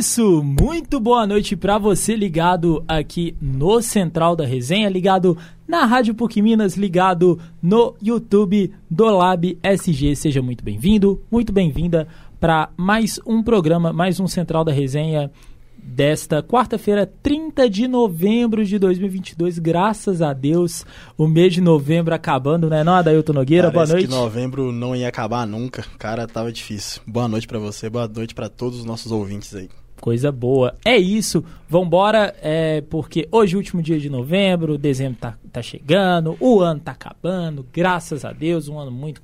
isso! Muito boa noite para você ligado aqui no Central da Resenha, ligado na Rádio PUC Minas, ligado no YouTube do Lab SG. Seja muito bem-vindo, muito bem-vinda para mais um programa, mais um Central da Resenha desta quarta-feira, 30 de novembro de 2022. Graças a Deus, o mês de novembro acabando, né? Não, Adailton Nogueira, Parece boa noite. que novembro não ia acabar nunca. Cara, tava difícil. Boa noite para você, boa noite para todos os nossos ouvintes aí. Coisa boa. É isso. Vambora, é, porque hoje é o último dia de novembro, dezembro tá, tá chegando, o ano tá acabando, graças a Deus, um ano muito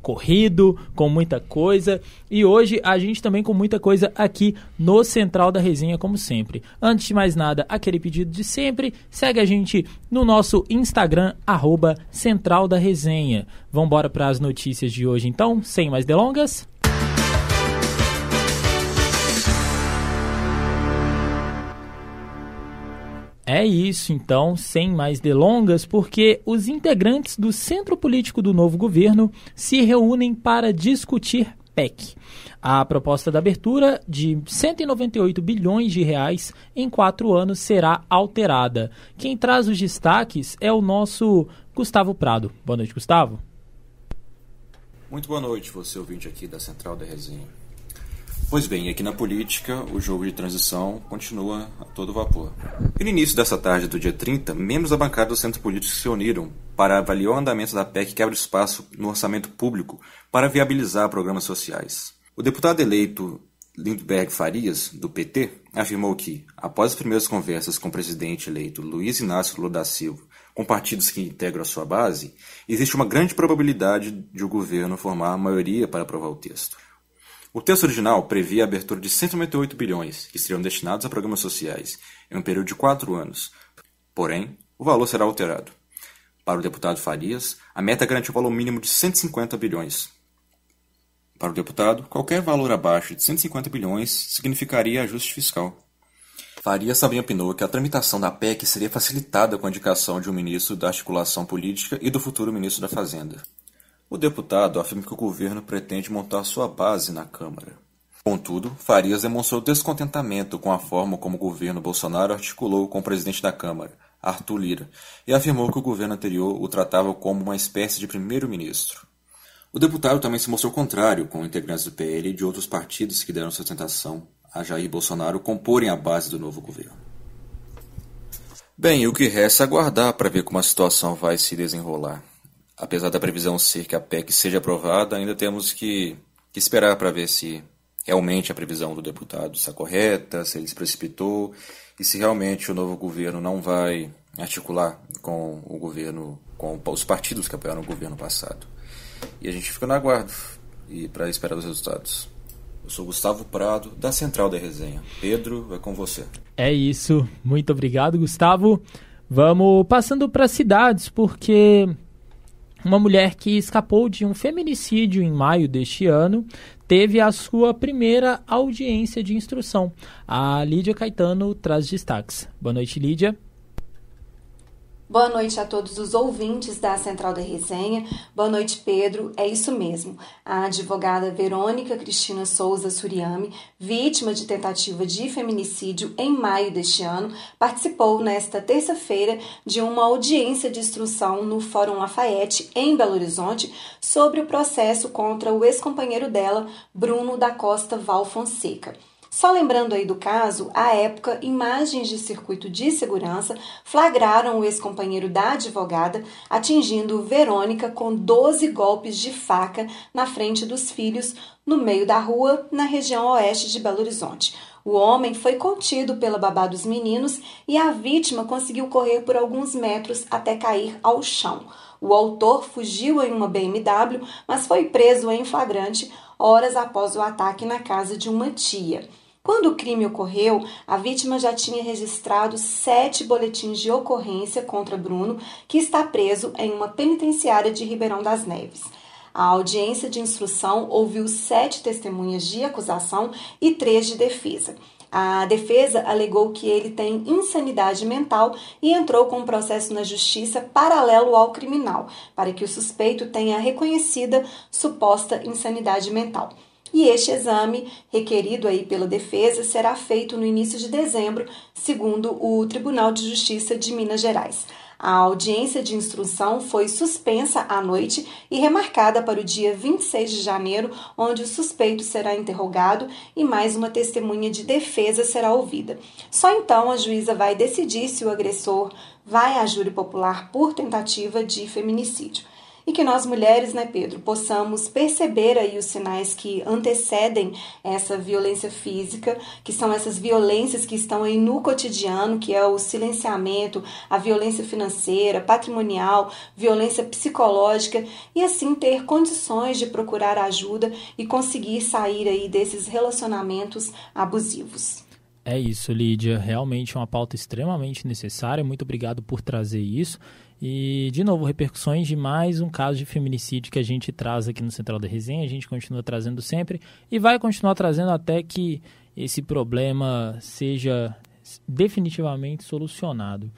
corrido, com muita coisa. E hoje a gente também com muita coisa aqui no Central da Resenha, como sempre. Antes de mais nada, aquele pedido de sempre, segue a gente no nosso Instagram, arroba Central da Resenha. Vambora para as notícias de hoje então, sem mais delongas. É isso, então, sem mais delongas, porque os integrantes do Centro Político do novo governo se reúnem para discutir PEC. A proposta da abertura de 198 bilhões de reais em quatro anos será alterada. Quem traz os destaques é o nosso Gustavo Prado. Boa noite, Gustavo. Muito boa noite, você ouvinte aqui da Central da Resenha. Pois bem, aqui na política, o jogo de transição continua a todo vapor. E no início dessa tarde do dia 30, membros da bancada do Centro Político se uniram para avaliar o andamento da PEC que abre espaço no orçamento público para viabilizar programas sociais. O deputado eleito Lindbergh Farias, do PT, afirmou que, após as primeiras conversas com o presidente eleito Luiz Inácio Lula da Silva, com partidos que integram a sua base, existe uma grande probabilidade de o governo formar a maioria para aprovar o texto. O texto original previa a abertura de 198 bilhões, que seriam destinados a programas sociais, em um período de quatro anos. Porém, o valor será alterado. Para o deputado Farias, a meta garantiu um valor mínimo de 150 bilhões. Para o deputado, qualquer valor abaixo de 150 bilhões significaria ajuste fiscal. Farias também opinou que a tramitação da PEC seria facilitada com a indicação de um ministro da articulação política e do futuro ministro da Fazenda. O deputado afirma que o governo pretende montar sua base na Câmara. Contudo, Farias demonstrou descontentamento com a forma como o governo Bolsonaro articulou com o presidente da Câmara, Arthur Lira, e afirmou que o governo anterior o tratava como uma espécie de primeiro-ministro. O deputado também se mostrou contrário com integrantes do PL e de outros partidos que deram sustentação a Jair Bolsonaro comporem a base do novo governo. Bem, o que resta é aguardar para ver como a situação vai se desenrolar apesar da previsão ser que a PEC seja aprovada, ainda temos que, que esperar para ver se realmente a previsão do deputado está correta, se ele se precipitou e se realmente o novo governo não vai articular com o governo, com os partidos que apoiaram o governo passado. E a gente fica no aguardo e para esperar os resultados. Eu sou Gustavo Prado, da Central da Resenha. Pedro, é com você. É isso. Muito obrigado, Gustavo. Vamos passando para cidades, porque uma mulher que escapou de um feminicídio em maio deste ano teve a sua primeira audiência de instrução. A Lídia Caetano traz destaques. Boa noite, Lídia. Boa noite a todos os ouvintes da Central da Resenha. Boa noite, Pedro. É isso mesmo. A advogada Verônica Cristina Souza Suriami, vítima de tentativa de feminicídio em maio deste ano, participou nesta terça-feira de uma audiência de instrução no Fórum Lafayette, em Belo Horizonte, sobre o processo contra o ex-companheiro dela, Bruno da Costa Val Fonseca. Só lembrando aí do caso, à época, imagens de circuito de segurança flagraram o ex-companheiro da advogada atingindo Verônica com 12 golpes de faca na frente dos filhos, no meio da rua, na região oeste de Belo Horizonte. O homem foi contido pela babá dos meninos e a vítima conseguiu correr por alguns metros até cair ao chão. O autor fugiu em uma BMW, mas foi preso em flagrante horas após o ataque na casa de uma tia. Quando o crime ocorreu, a vítima já tinha registrado sete boletins de ocorrência contra Bruno, que está preso em uma penitenciária de Ribeirão das Neves. A audiência de instrução ouviu sete testemunhas de acusação e três de defesa. A defesa alegou que ele tem insanidade mental e entrou com um processo na justiça paralelo ao criminal, para que o suspeito tenha reconhecida suposta insanidade mental. E este exame, requerido aí pela defesa, será feito no início de dezembro, segundo o Tribunal de Justiça de Minas Gerais. A audiência de instrução foi suspensa à noite e remarcada para o dia 26 de janeiro, onde o suspeito será interrogado e mais uma testemunha de defesa será ouvida. Só então a juíza vai decidir se o agressor vai à júri popular por tentativa de feminicídio e que nós mulheres, né, Pedro, possamos perceber aí os sinais que antecedem essa violência física, que são essas violências que estão aí no cotidiano, que é o silenciamento, a violência financeira, patrimonial, violência psicológica e assim ter condições de procurar ajuda e conseguir sair aí desses relacionamentos abusivos. É isso, Lídia. Realmente é uma pauta extremamente necessária. Muito obrigado por trazer isso. E, de novo, repercussões de mais um caso de feminicídio que a gente traz aqui no Central da Resenha. A gente continua trazendo sempre e vai continuar trazendo até que esse problema seja definitivamente solucionado.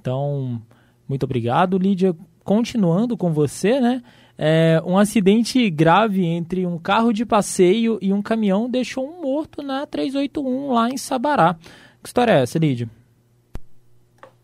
Então, muito obrigado, Lídia. Continuando com você, né? É, um acidente grave entre um carro de passeio e um caminhão deixou um morto na 381 lá em Sabará. Que história é essa, Lídia?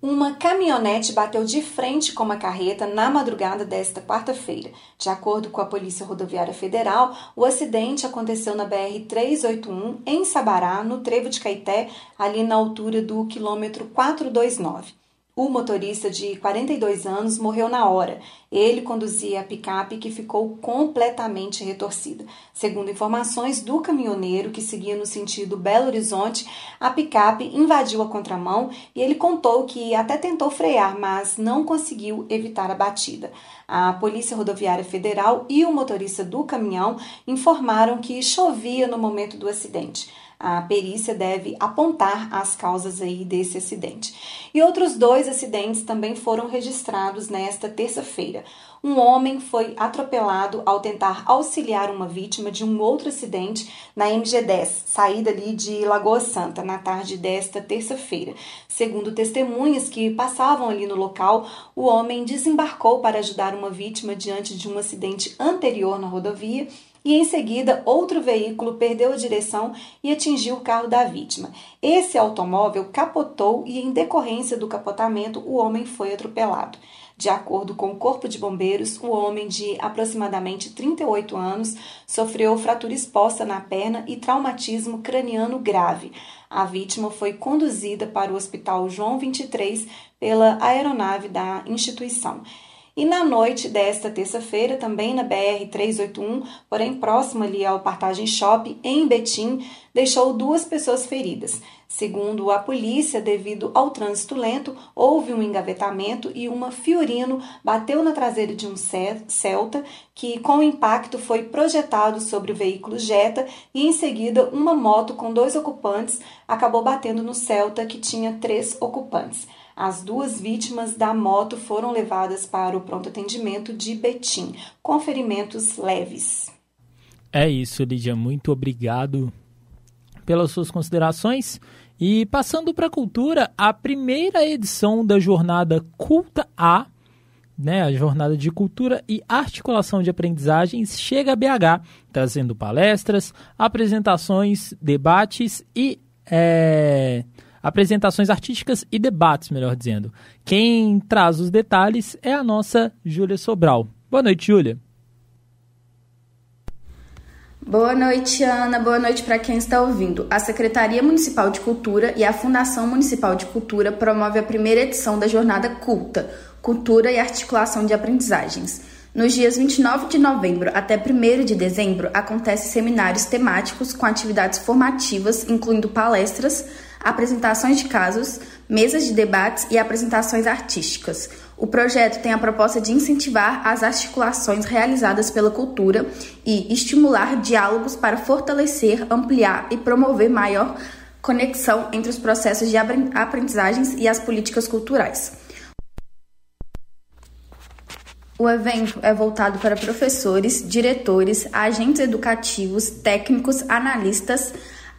Uma caminhonete bateu de frente com uma carreta na madrugada desta quarta-feira. De acordo com a Polícia Rodoviária Federal, o acidente aconteceu na BR-381, em Sabará, no trevo de Caeté, ali na altura do quilômetro 429. O motorista de 42 anos morreu na hora. Ele conduzia a picape que ficou completamente retorcida. Segundo informações do caminhoneiro que seguia no sentido Belo Horizonte, a picape invadiu a contramão e ele contou que até tentou frear, mas não conseguiu evitar a batida. A Polícia Rodoviária Federal e o motorista do caminhão informaram que chovia no momento do acidente. A perícia deve apontar as causas aí desse acidente. E outros dois acidentes também foram registrados nesta terça-feira. Um homem foi atropelado ao tentar auxiliar uma vítima de um outro acidente na MG10, saída ali de Lagoa Santa, na tarde desta terça-feira. Segundo testemunhas que passavam ali no local, o homem desembarcou para ajudar uma vítima diante de um acidente anterior na rodovia e em seguida outro veículo perdeu a direção e atingiu o carro da vítima. Esse automóvel capotou e, em decorrência do capotamento, o homem foi atropelado. De acordo com o Corpo de Bombeiros, o homem de aproximadamente 38 anos sofreu fratura exposta na perna e traumatismo craniano grave. A vítima foi conduzida para o Hospital João 23 pela aeronave da instituição. E na noite desta terça-feira, também na BR-381, porém próxima ali ao Partagem Shopping, em Betim, deixou duas pessoas feridas. Segundo a polícia, devido ao trânsito lento, houve um engavetamento e uma Fiorino bateu na traseira de um Celta, que com impacto foi projetado sobre o veículo Jetta e em seguida uma moto com dois ocupantes acabou batendo no Celta, que tinha três ocupantes. As duas vítimas da moto foram levadas para o pronto atendimento de Betim, com ferimentos leves. É isso, Lídia. Muito obrigado pelas suas considerações. E passando para a cultura, a primeira edição da jornada Culta A, né, a jornada de cultura e articulação de aprendizagens, chega a BH, trazendo palestras, apresentações, debates e é, apresentações artísticas e debates, melhor dizendo. Quem traz os detalhes é a nossa Júlia Sobral. Boa noite, Júlia. Boa noite, Ana. Boa noite para quem está ouvindo. A Secretaria Municipal de Cultura e a Fundação Municipal de Cultura promove a primeira edição da Jornada Culta, Cultura e Articulação de Aprendizagens. Nos dias 29 de novembro até 1 de dezembro, acontecem seminários temáticos com atividades formativas, incluindo palestras, apresentações de casos, mesas de debates e apresentações artísticas. O projeto tem a proposta de incentivar as articulações realizadas pela cultura e estimular diálogos para fortalecer, ampliar e promover maior conexão entre os processos de aprendizagens e as políticas culturais. O evento é voltado para professores, diretores, agentes educativos, técnicos, analistas,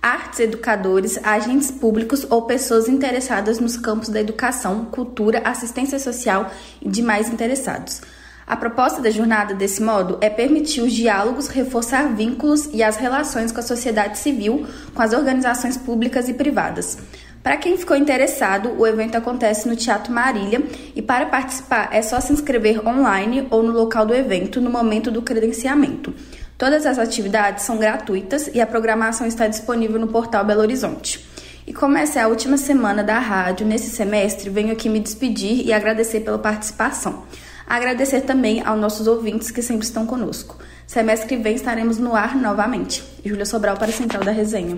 artes educadores, agentes públicos ou pessoas interessadas nos campos da educação, cultura, assistência social e demais interessados. A proposta da jornada, desse modo, é permitir os diálogos, reforçar vínculos e as relações com a sociedade civil, com as organizações públicas e privadas. Para quem ficou interessado, o evento acontece no Teatro Marília e para participar é só se inscrever online ou no local do evento no momento do credenciamento. Todas as atividades são gratuitas e a programação está disponível no portal Belo Horizonte. E como essa é a última semana da rádio nesse semestre, venho aqui me despedir e agradecer pela participação. Agradecer também aos nossos ouvintes que sempre estão conosco. Semestre que vem estaremos no ar novamente. Júlia Sobral para a Central da Resenha.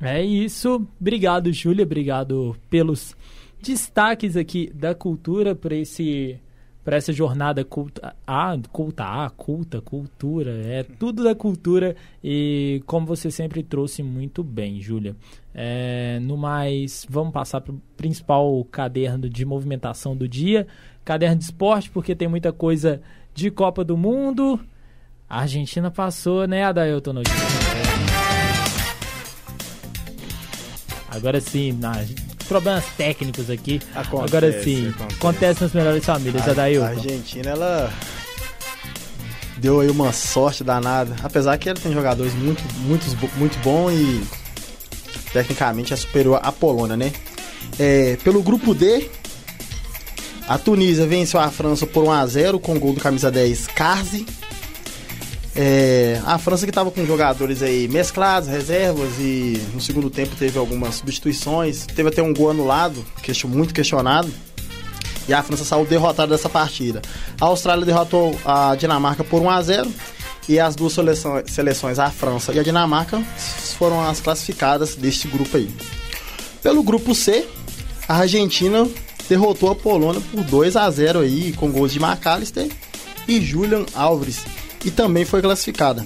É isso. Obrigado, Júlia. Obrigado pelos destaques aqui da cultura para esse para essa jornada culta, ah, culta, ah, culta, cultura, é tudo da cultura e como você sempre trouxe muito bem, Júlia. É, no mais, vamos passar para o principal caderno de movimentação do dia, caderno de esporte, porque tem muita coisa de Copa do Mundo. A Argentina passou, né, Adailton Notícia? Agora sim, na, problemas técnicos aqui. Acontece, Agora sim, acontece, acontece nas melhores famílias, Adailton. A Argentina, ela deu aí uma sorte danada. Apesar que ela tem jogadores muito, muito, muito bons e tecnicamente é superior à Polônia, né? É, pelo grupo D, a Tunísia venceu a França por 1 a 0 com o gol do camisa 10 Karzi. É, a França que estava com jogadores aí mesclados, reservas e no segundo tempo teve algumas substituições. Teve até um gol anulado, muito questionado. E a França saiu derrotada dessa partida. A Austrália derrotou a Dinamarca por 1 a 0 e as duas seleções, seleções, a França e a Dinamarca, foram as classificadas deste grupo aí. Pelo grupo C, a Argentina derrotou a Polônia por 2 a 0 aí, com gols de McAllister e Julian Alves e também foi classificada.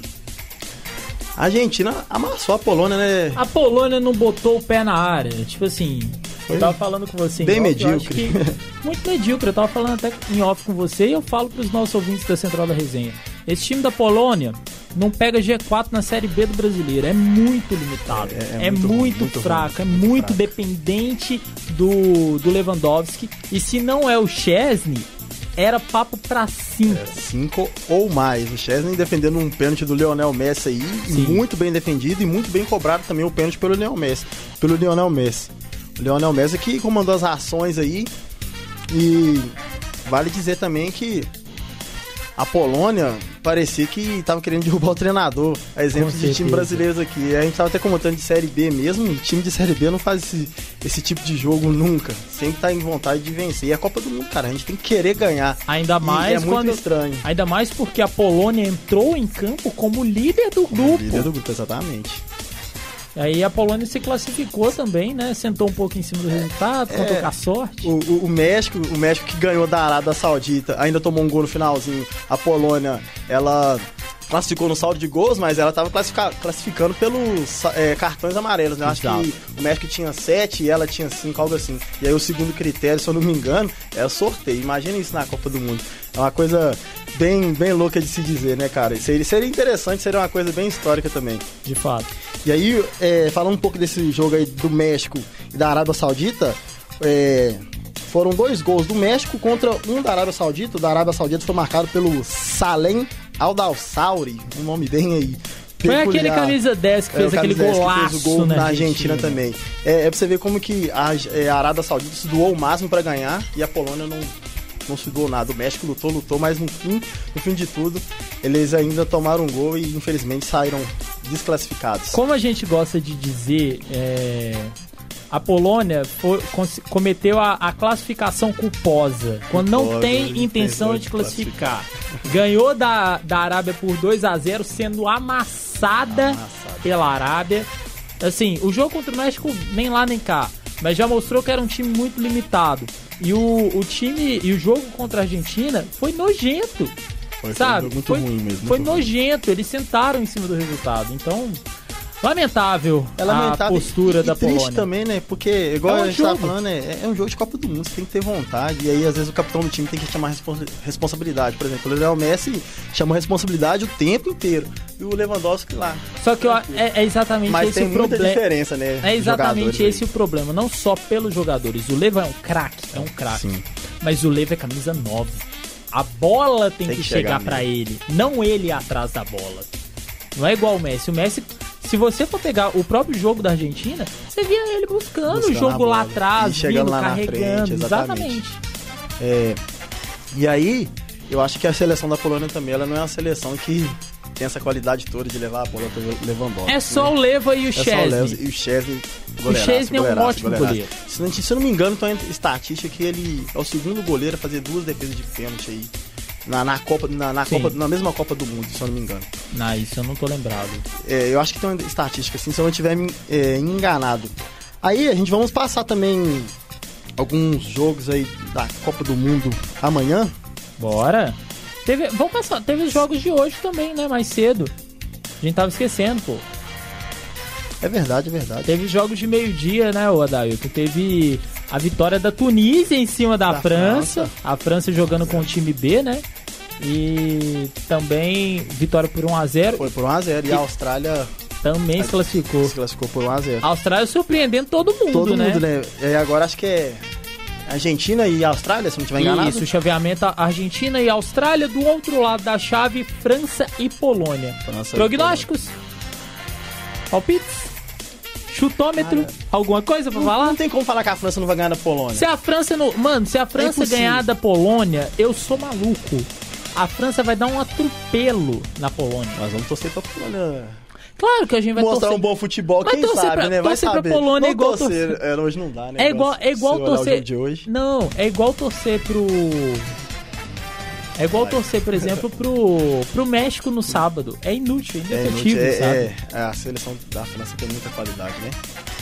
A Argentina amassou a Polônia, né? A Polônia não botou o pé na área. Tipo assim, foi eu tava falando com você Bem off, medíocre. muito medíocre. Eu tava falando até em off com você e eu falo pros nossos ouvintes da Central da Resenha. Esse time da Polônia não pega G4 na Série B do brasileiro. É muito limitado. É, é, é muito, muito, muito, fraco. Ruim, é muito, fraco. dependente do, do Lewandowski. E se não é o Chesney, era papo pra cinco. É, cinco ou mais. O Chesney defendendo um pênalti do Lionel Messi aí, muito bem defendido e muito bem cobrado também o pênalti pelo Lionel Messi. Pelo Lionel Messi. O Lionel Messi que comandou as ações aí. E vale dizer também que a Polônia parecia que estava querendo derrubar o treinador. A exemplo de time brasileiros aqui. A gente estava até comentando de Série B mesmo. time de Série B não faz esse, esse tipo de jogo nunca. Sempre tá em vontade de vencer. E a Copa do Mundo, cara, a gente tem que querer ganhar. Ainda mais. E é muito estranho. Ainda mais porque a Polônia entrou em campo como líder do grupo. Líder do grupo, exatamente. Aí a Polônia se classificou também, né? Sentou um pouco em cima do resultado, contou é, com a sorte. O, o, o, México, o México que ganhou da Arábia Saudita, ainda tomou um gol no finalzinho. A Polônia, ela classificou no saldo de gols, mas ela estava classificando pelos é, cartões amarelos, né? Acho que o México tinha sete e ela tinha cinco, algo assim. E aí o segundo critério, se eu não me engano, é o sorteio. Imagina isso na Copa do Mundo. É uma coisa bem, bem louca de se dizer, né, cara? Seria, seria interessante, seria uma coisa bem histórica também. De fato. E aí, é, falando um pouco desse jogo aí do México e da Arábia Saudita, é, foram dois gols do México contra um da Arábia Saudita. O da Arábia Saudita foi marcado pelo Salem Aldalsauri, um nome bem aí. Peculiar. Foi aquele camisa 10 que fez é, aquele golaço fez o gol na Argentina, Argentina também. É, é pra você ver como que a, é, a Arábia Saudita se doou o máximo para ganhar e a Polônia não, não se doou nada. O México lutou, lutou, mas no fim, no fim de tudo, eles ainda tomaram um gol e infelizmente saíram desclassificados. Como a gente gosta de dizer, é, a Polônia foi, cometeu a, a, classificação culposa, quando não tem intenção de classificar. Ganhou da, da Arábia por 2 a 0 sendo amassada, amassada pela Arábia. Assim, o jogo contra o México nem lá nem cá, mas já mostrou que era um time muito limitado. E o, o time e o jogo contra a Argentina foi nojento. Foi, sabe? Foi muito foi, ruim mesmo. Foi nojento, eles sentaram em cima do resultado. Então, Lamentável, é lamentável a postura e, da e triste Polônia. também, né? Porque, igual é um a gente jogo. tava falando, é, é, um jogo de Copa do Mundo, você tem que ter vontade. E aí, às vezes, o capitão do time tem que chamar responsabilidade. Por exemplo, o Lionel Messi chamou responsabilidade o tempo inteiro. E o Lewandowski lá. Só que é, é, exatamente Mas esse o problema. Mas tem muita diferença, né? É exatamente esse aí. o problema. Não só pelos jogadores. O Leva é um craque, é um craque. Mas o Leva é camisa 9. A bola tem, Tem que, que chegar chegar pra ele, não ele atrás da bola. Não é igual o Messi. O Messi, se você for pegar o próprio jogo da Argentina, você via ele buscando, Buscando o jogo a lá bola. atrás, E chegando vindo, lá na carregando. frente, exatamente. exatamente. É, e aí, eu acho que a seleção da Polônia também, ela não é uma seleção que tem essa qualidade toda de levar a bola pro Lewandowski. É só né? o Leva e o É só Chesney. e o Chesney. O Chesney é um ótimo goleiro. Se, não- se não me engano, tem uma estatística que ele é o segundo goleiro a fazer duas defesas de pênalti aí. Na, na, Copa, na, na. Copa, na mesma Copa do Mundo, se eu não me engano. Não, isso eu não tô lembrado. É, eu acho que tem uma estatística assim, se eu não estiver é, enganado. Aí a gente vamos passar também alguns jogos aí da Copa do Mundo amanhã. Bora. Teve, vamos passar. Teve os jogos de hoje também, né? Mais cedo. A gente tava esquecendo, pô. É verdade, é verdade. Teve jogos de meio-dia, né, o Adailton? Teve a vitória da Tunísia em cima da, Da França. França. A França jogando com o time B, né? E também vitória por 1x0. Foi por 1x0 e a Austrália Também se classificou. se classificou por 1x0. A Austrália surpreendendo todo mundo, Todo né? mundo, né? E agora acho que é Argentina e Austrália, se não estiver enganado. Isso, chaveamento Argentina e Austrália. Do outro lado da chave, França e Polônia. França e Prognósticos? Palpites? Chutômetro? Alguma coisa pra falar? Não tem como falar que a França não vai ganhar da Polônia. Se a França não. Mano, se a França impossível. ganhar da Polônia, eu sou maluco. A França vai dar um atropelo na Polônia. Nós vamos torcer pra Polônia. Claro que a gente vai Mostrar torcer. um bom futebol, Mas quem sabe, pra- né? Vai torcer pra saber. Polônia é igual torcer. torcer- É, hoje não dá, né? É igual, é igual torcer. de hoje. Não, é igual torcer pro. É igual torcer, por exemplo, pro, pro México no sábado. É inútil, é É, inefetivo, é, sabe? é, a seleção da França tem muita qualidade, né?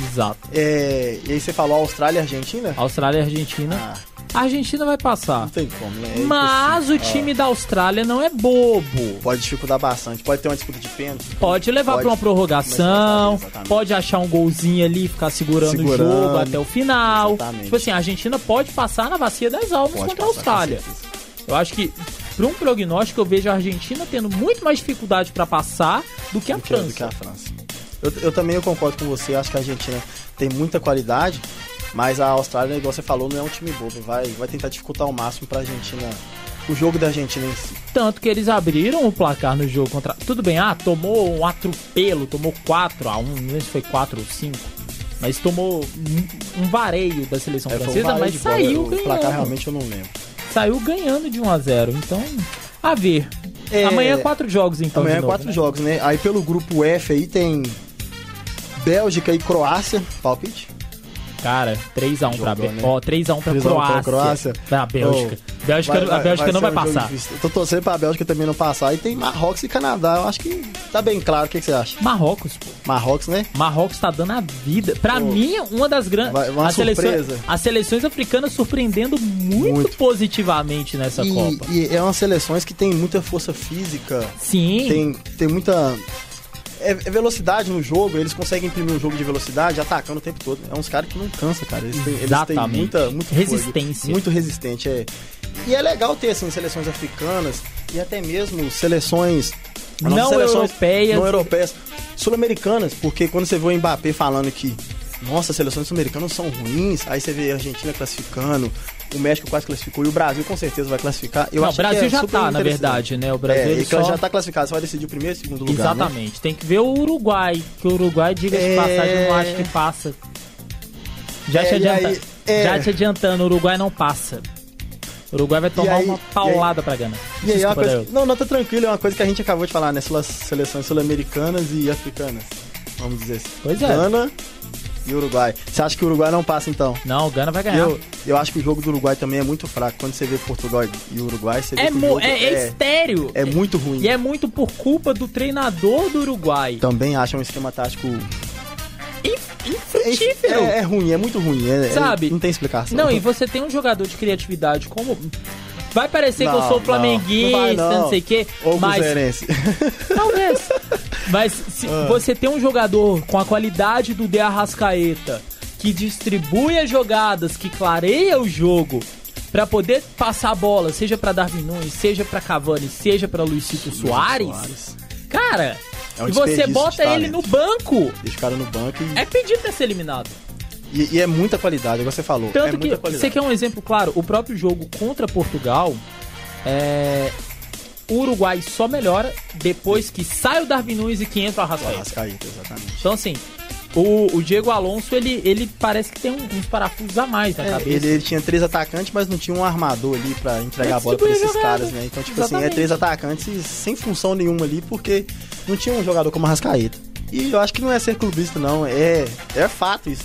Exato. É, e aí você falou Austrália e Argentina? Austrália e Argentina. Ah, A Argentina vai passar. não tem como, né? É Mas o impossível. time da Austrália não é bobo. Pode dificultar bastante. Pode ter uma disputa de pênalti. Pode levar Pode. pra uma prorrogação, pode achar um golzinho ali e ficar segurando, o Segurando. jogo até o final. Exatamente. Tipo assim, a Argentina pode passar na bacia das almas Pode contra a Austrália. Eu acho que, pra um prognóstico, eu vejo a Argentina tendo muito mais dificuldade pra passar do que a do que, do França. que a França. Eu, eu também eu concordo com você, acho que a Argentina tem muita qualidade, mas a Austrália, igual você falou, não é um time bobo. Vai, vai tentar dificultar ao máximo pra Argentina, o jogo da Argentina em si. Tanto que eles abriram o placar no jogo contra. Tudo bem, ah, tomou um atropelo, tomou 4x1, não sei se foi 4 ou 5. Mas tomou um, um vareio da seleção É, um francesa, vareio mas de bola, saiu O ganhando. placar realmente eu não lembro. Saiu ganhando de 1 a 0 Então, a ver. É, Amanhã quatro jogos, então. Amanhã é novo, quatro né? jogos, né? Aí pelo grupo F aí tem Bélgica e Croácia, palpite. Cara, 3x1 pra, Jogou, né? Ó, 3x1 pra 3 a 1 pra Croácia. Croácia. Pra Bélgica. Bélgica a Bélgica não ser vai um jogo passar. tô torcendo pra Bélgica também não passar. E tem Marrocos e Canadá. Eu acho que tá bem claro. O que, que você acha? Marrocos, pô. Marrocos, né? Marrocos tá dando a vida. Pra Pô. mim, uma das grandes. Vai- uma as, seleções, as seleções africanas surpreendendo muito, Muito. positivamente nessa e, Copa. e é umas seleções que tem muita força física, Sim. tem, tem muita. É, é velocidade no jogo, eles conseguem imprimir um jogo de velocidade atacando o tempo todo. É uns caras que não cansa, cara. Eles têm, eles têm muita, muito Resistência. muito resistente, é. E é legal ter assim seleções africanas e até mesmo seleções Não nossas europeias. não europeias, sul-americanas, porque quando você vê o Mbappé falando que nossa, as seleções sul-americanas são ruins, aí você vê a Argentina classificando, o México quase classificou e o Brasil com certeza vai classificar. Eu não, o acho que Brasil é já tá, na verdade, né? O Brasil É, só... já tá classificado, você vai decidir o primeiro e segundo lugar. né? Exatamente. Tem que ver o Uruguai, que o Uruguai, diga de É. passagem, eu não acho que passa. Já, É, te, adianta... aí, é. Já te adiantando, o Uruguai não passa. O Uruguai vai tomar aí- uma paulada pra Gana. E aí, é uma coisa, não, não, tá tranquilo, é uma coisa que a gente acabou de falar, né? Seleções sul-americanas e africanas. Vamos dizer assim. Pois é. Gana e Uruguai. Você acha que o Uruguai não passa então? Não, o Gana vai ganhar. Eu, eu acho que o jogo do Uruguai também é muito fraco. Quando você vê Portugal e Uruguai, você vê É, que mo- jogo é, é estéreo. é muito ruim. E é muito por culpa do treinador do Uruguai. Também acha um esquema tático Inf- Infrutífero. É, é ruim, é muito ruim. é- é- Sabe? não tem explicação. Não, e você tem um jogador de criatividade como. Vai parecer que eu Não, sou não, flamenguista, não vai, não. não. sei o quê. Ou mas. Talvez. Mas se Ah. você tem um jogador com a qualidade do De Arrascaeta, que distribui as jogadas, que clareia o jogo, pra poder passar a bola, seja pra Darwin Nunes, seja pra Cavani, seja pra Luizito Soares, Soares. cara, É um e você bota ele no banco, Deixa o cara no banco e, é pedir pra ser eliminado. E, e é muita qualidade, igual você falou. é Tanto que, muita qualidade. você quer um exemplo claro, o próprio jogo contra Portugal, É, o Uruguai só melhora depois que sai o Darwin Nunes e que entra o Arrascaeta. Arrascaeta, exatamente. Então, assim, o, o Diego Alonso, ele, ele parece que tem um- uns parafusos a mais na É, cabeça. ele, ele tinha três atacantes, mas não tinha um armador ali pra entregar a bola pra esses caras, né? Então, tipo assim, é Exatamente. três atacantes sem função nenhuma ali, porque não tinha um jogador como Arrascaeta. E eu acho que não é ser clubista, não. É, é fato isso.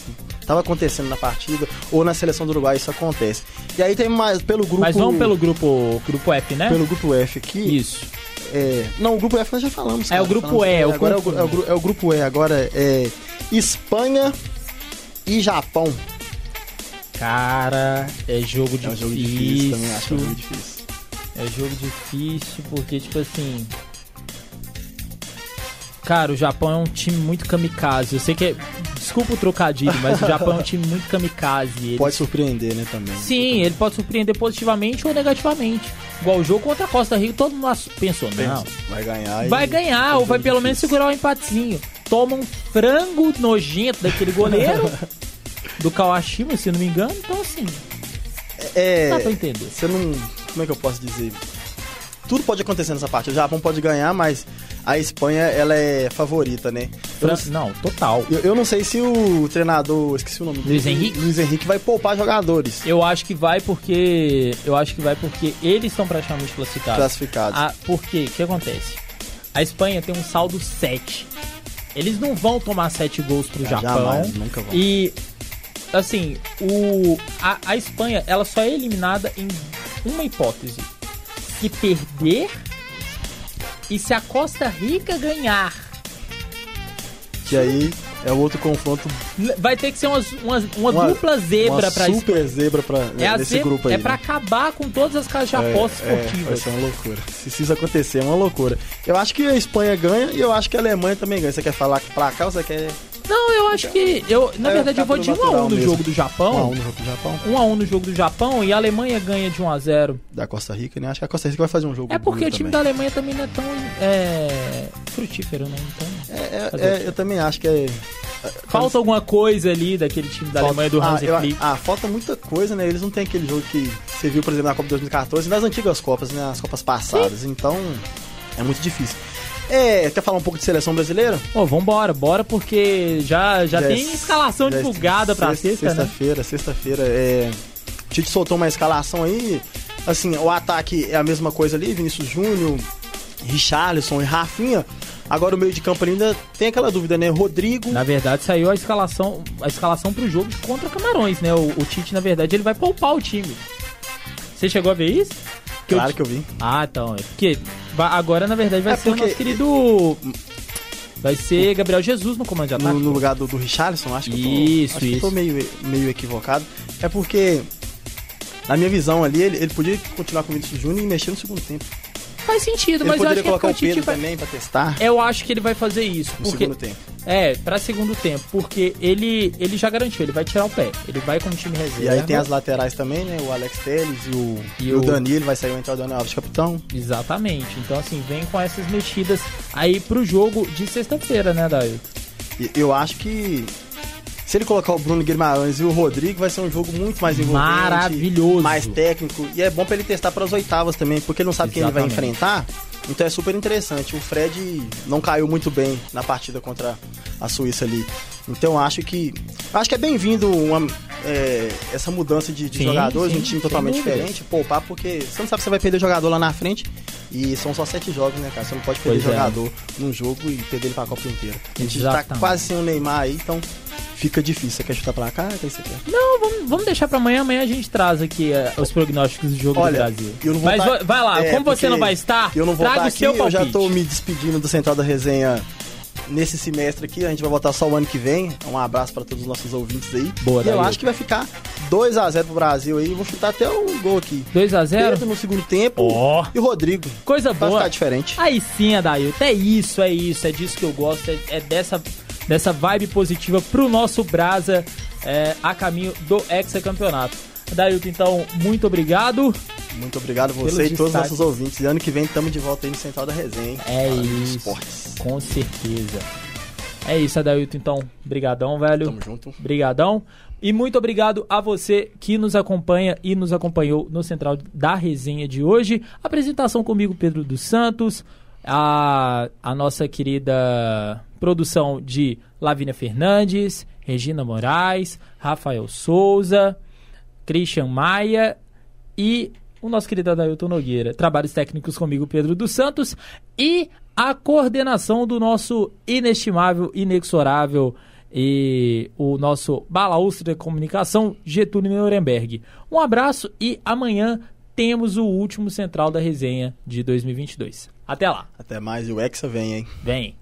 Tava acontecendo na partida, ou na seleção do Uruguai isso acontece. E aí tem mais pelo grupo. Mas vamos pelo grupo, grupo F, né? pelo grupo F aqui. Isso. É, não, o grupo F nós já falamos. É, o grupo falamos, E, agora é o, confundo. gru- é, o, é o grupo E. Agora é Espanha e Japão. Cara, é jogo É um difícil. jogo difícil também, acho que é um jogo difícil. É jogo difícil porque, tipo assim. Cara, o Japão é um time muito kamikaze. Eu sei que é. Desculpa o trocadilho, mas o Japão é um time muito kamikaze. Eles- Pode surpreender, né, também. Sim, ele pode surpreender positivamente ou negativamente. Igual o jogo contra a Costa Rica, todo mundo pensou, não. Vai ganhar. Vai ganhar, é um ou vai pelo menos difícil. segurar o empatezinho. Toma um frango nojento daquele goleiro. do Kawashima, se não me engano. Então, assim, É, dá pra entender. você não. Como é que eu posso dizer? Tudo pode acontecer nessa parte. O Japão pode ganhar, mas a Espanha, ela é favorita, né? Eu não, total. eu, eu não sei se o treinador, esqueci o nome Luiz Henrique? Luiz Henrique vai poupar jogadores Eu acho que vai porque. Eu acho que vai porque eles estão praticamente classificados. classificados. Ah, por quê? O que acontece? A Espanha tem um saldo 7. Eles não vão tomar 7 gols pro Ah, Japão. jamais, nunca vão. E assim, o a, a Espanha, ela só é eliminada em uma hipótese. Se perder e se a Costa Rica ganhar. Que aí é o outro confronto. Vai ter que ser umas- umas- uma, Uma- dupla zebra uma pra super zebra pra, É, a nesse zebra- grupo aí. é pra né? acabar com todas as casas de É, apostas é, vai esportivas. ser uma loucura. Se isso acontecer, é uma loucura. Eu acho que a Espanha ganha e eu acho que a Alemanha também ganha. Você quer falar pra cá ou você quer Não, eu acho que. Eu, na É, verdade, eu ficar vou de 1 a 1 natural no mesmo. jogo do 1 a Japão. 1 no jogo do Japão? 1 a 1 no jogo do Japão e a Alemanha ganha de 1 a 0 Da Costa Rica, né? Acho que a Costa Rica vai fazer um jogo É porque o time também. da Alemanha também não é tão é, frutífero, né? Então, É, é, é, eu também acho que é. falta alguma coisa ali daquele time da Alemanha do ah, Hansi eu- Flick. ah, falta muita coisa, né? Eles não têm aquele jogo que você viu, por exemplo, na Copa de 2014 e nas antigas Copas, né? As Copas passadas. Então, é muito difícil. É, quer falar um pouco de seleção brasileira? Pô, vambora, bora, porque já, já, Já é- tem escalação já é divulgada pra sexta, né? Sexta-feira, sexta-feira. É... O Tite soltou uma escalação aí. Assim, o ataque é a mesma coisa ali, Vinícius Júnior, Richarlison e Rafinha. Agora o meio de campo ainda tem aquela dúvida, né? Rodrigo. Na verdade, saiu a escalação, a escalação pro jogo contra Camarões, né? O, o Tite, na verdade, ele vai poupar o time. Você chegou a ver isso? Que Claro Ti- que eu vi. Ah, então. É porque agora, na verdade, vai É ser o porque- nosso querido. Vai ser Gabriel Jesus no comando de ataque. No, no lugar do, do Richarlison, acho que eu tô, Isso, eu tô isso. meio, meio equivocado. É porque, na minha visão ali, ele, ele podia continuar com o Vinícius Júnior e mexer no segundo tempo. Faz sentido, Ele mas eu acho que é colocar o Pedro vai... também pra testar Eu acho que ele vai fazer isso. no Porque... segundo tempo. É, pra segundo tempo. Porque ele, ele já garantiu, ele vai tirar o pé. Ele vai com o time reserva. E aí tem as laterais também, né? O Alex Telles e o, E e o Danilo, vai sair o entrar o Daniel Alves, capitão. Exatamente. Então, assim, vem com essas mexidas aí pro jogo de sexta-feira, né? E eu acho que se ele colocar o Bruno Guimarães e o Rodrigo, vai ser um jogo muito mais envolvente. Maravilhoso. Mais técnico. E é bom pra ele testar para as oitavas também, porque ele não sabe quem ele vai Exatamente. enfrentar. Então é super interessante. O Fred não caiu muito bem na partida contra a Suíça ali. Então acho que. acho que é bem-vindo é, essa mudança de, de Sim, jogadores, sim, um time totalmente diferente, poupar, porque você não sabe se você vai perder jogador lá na frente. E são só sete jogos, né, cara? Você não pode perder Pois é. jogador num jogo e perder ele pra Copa inteira. A gente já tá Exatamente. quase sem o Neymar aí, então fica difícil. Você quer chutar pra cá? O que você quer? Não, vamos, vamos deixar pra amanhã. Amanhã a gente traz aqui eh, os prognósticos do jogo Olha, do Brasil. eu não vou Mas tá- vai- vai lá, É, como você não vai estar, Eu não vou traga estar o aqui, seu eu palpite. já tô me despedindo do Central da Resenha nesse semestre aqui. A gente vai voltar só o ano que vem. Um abraço pra todos os nossos ouvintes aí. Boa, e eu acho que vai ficar 2x0 pro Brasil aí. Vou chutar até o gol aqui. 2x0? Pedro no segundo tempo Ó. e o Rodrigo. Coisa Vai boa. ficar diferente. Aí sim, Adailton. É isso, é isso. É disso que eu gosto. É, é dessa, dessa vibe positiva pro nosso Brasa é, a caminho do hexacampeonato. Adailton, então, muito obrigado. Muito obrigado você e todos os nossos ouvintes. E ano que vem estamos de volta aí no Central da Resenha. hein? É isso. Esportes. Com certeza. É isso, Adailton, então. Brigadão, velho. Tamo junto. Brigadão. E muito obrigado a você que nos acompanha e nos acompanhou no Central da Resenha de hoje. Apresentação comigo, Pedro dos Santos. A, a nossa querida produção de Lavínia Fernandes, Regina Moraes, Rafael Souza, Christian Maia e o nosso querido Adailton Nogueira. Trabalhos técnicos comigo, Pedro dos Santos. E a coordenação do nosso inestimável, inexorável e o nosso balaústre de comunicação, Getúlio Nuremberg. Um abraço e amanhã temos o último Central da Resenha de 2022. Até lá. Até mais e o Hexa vem, hein? Vem.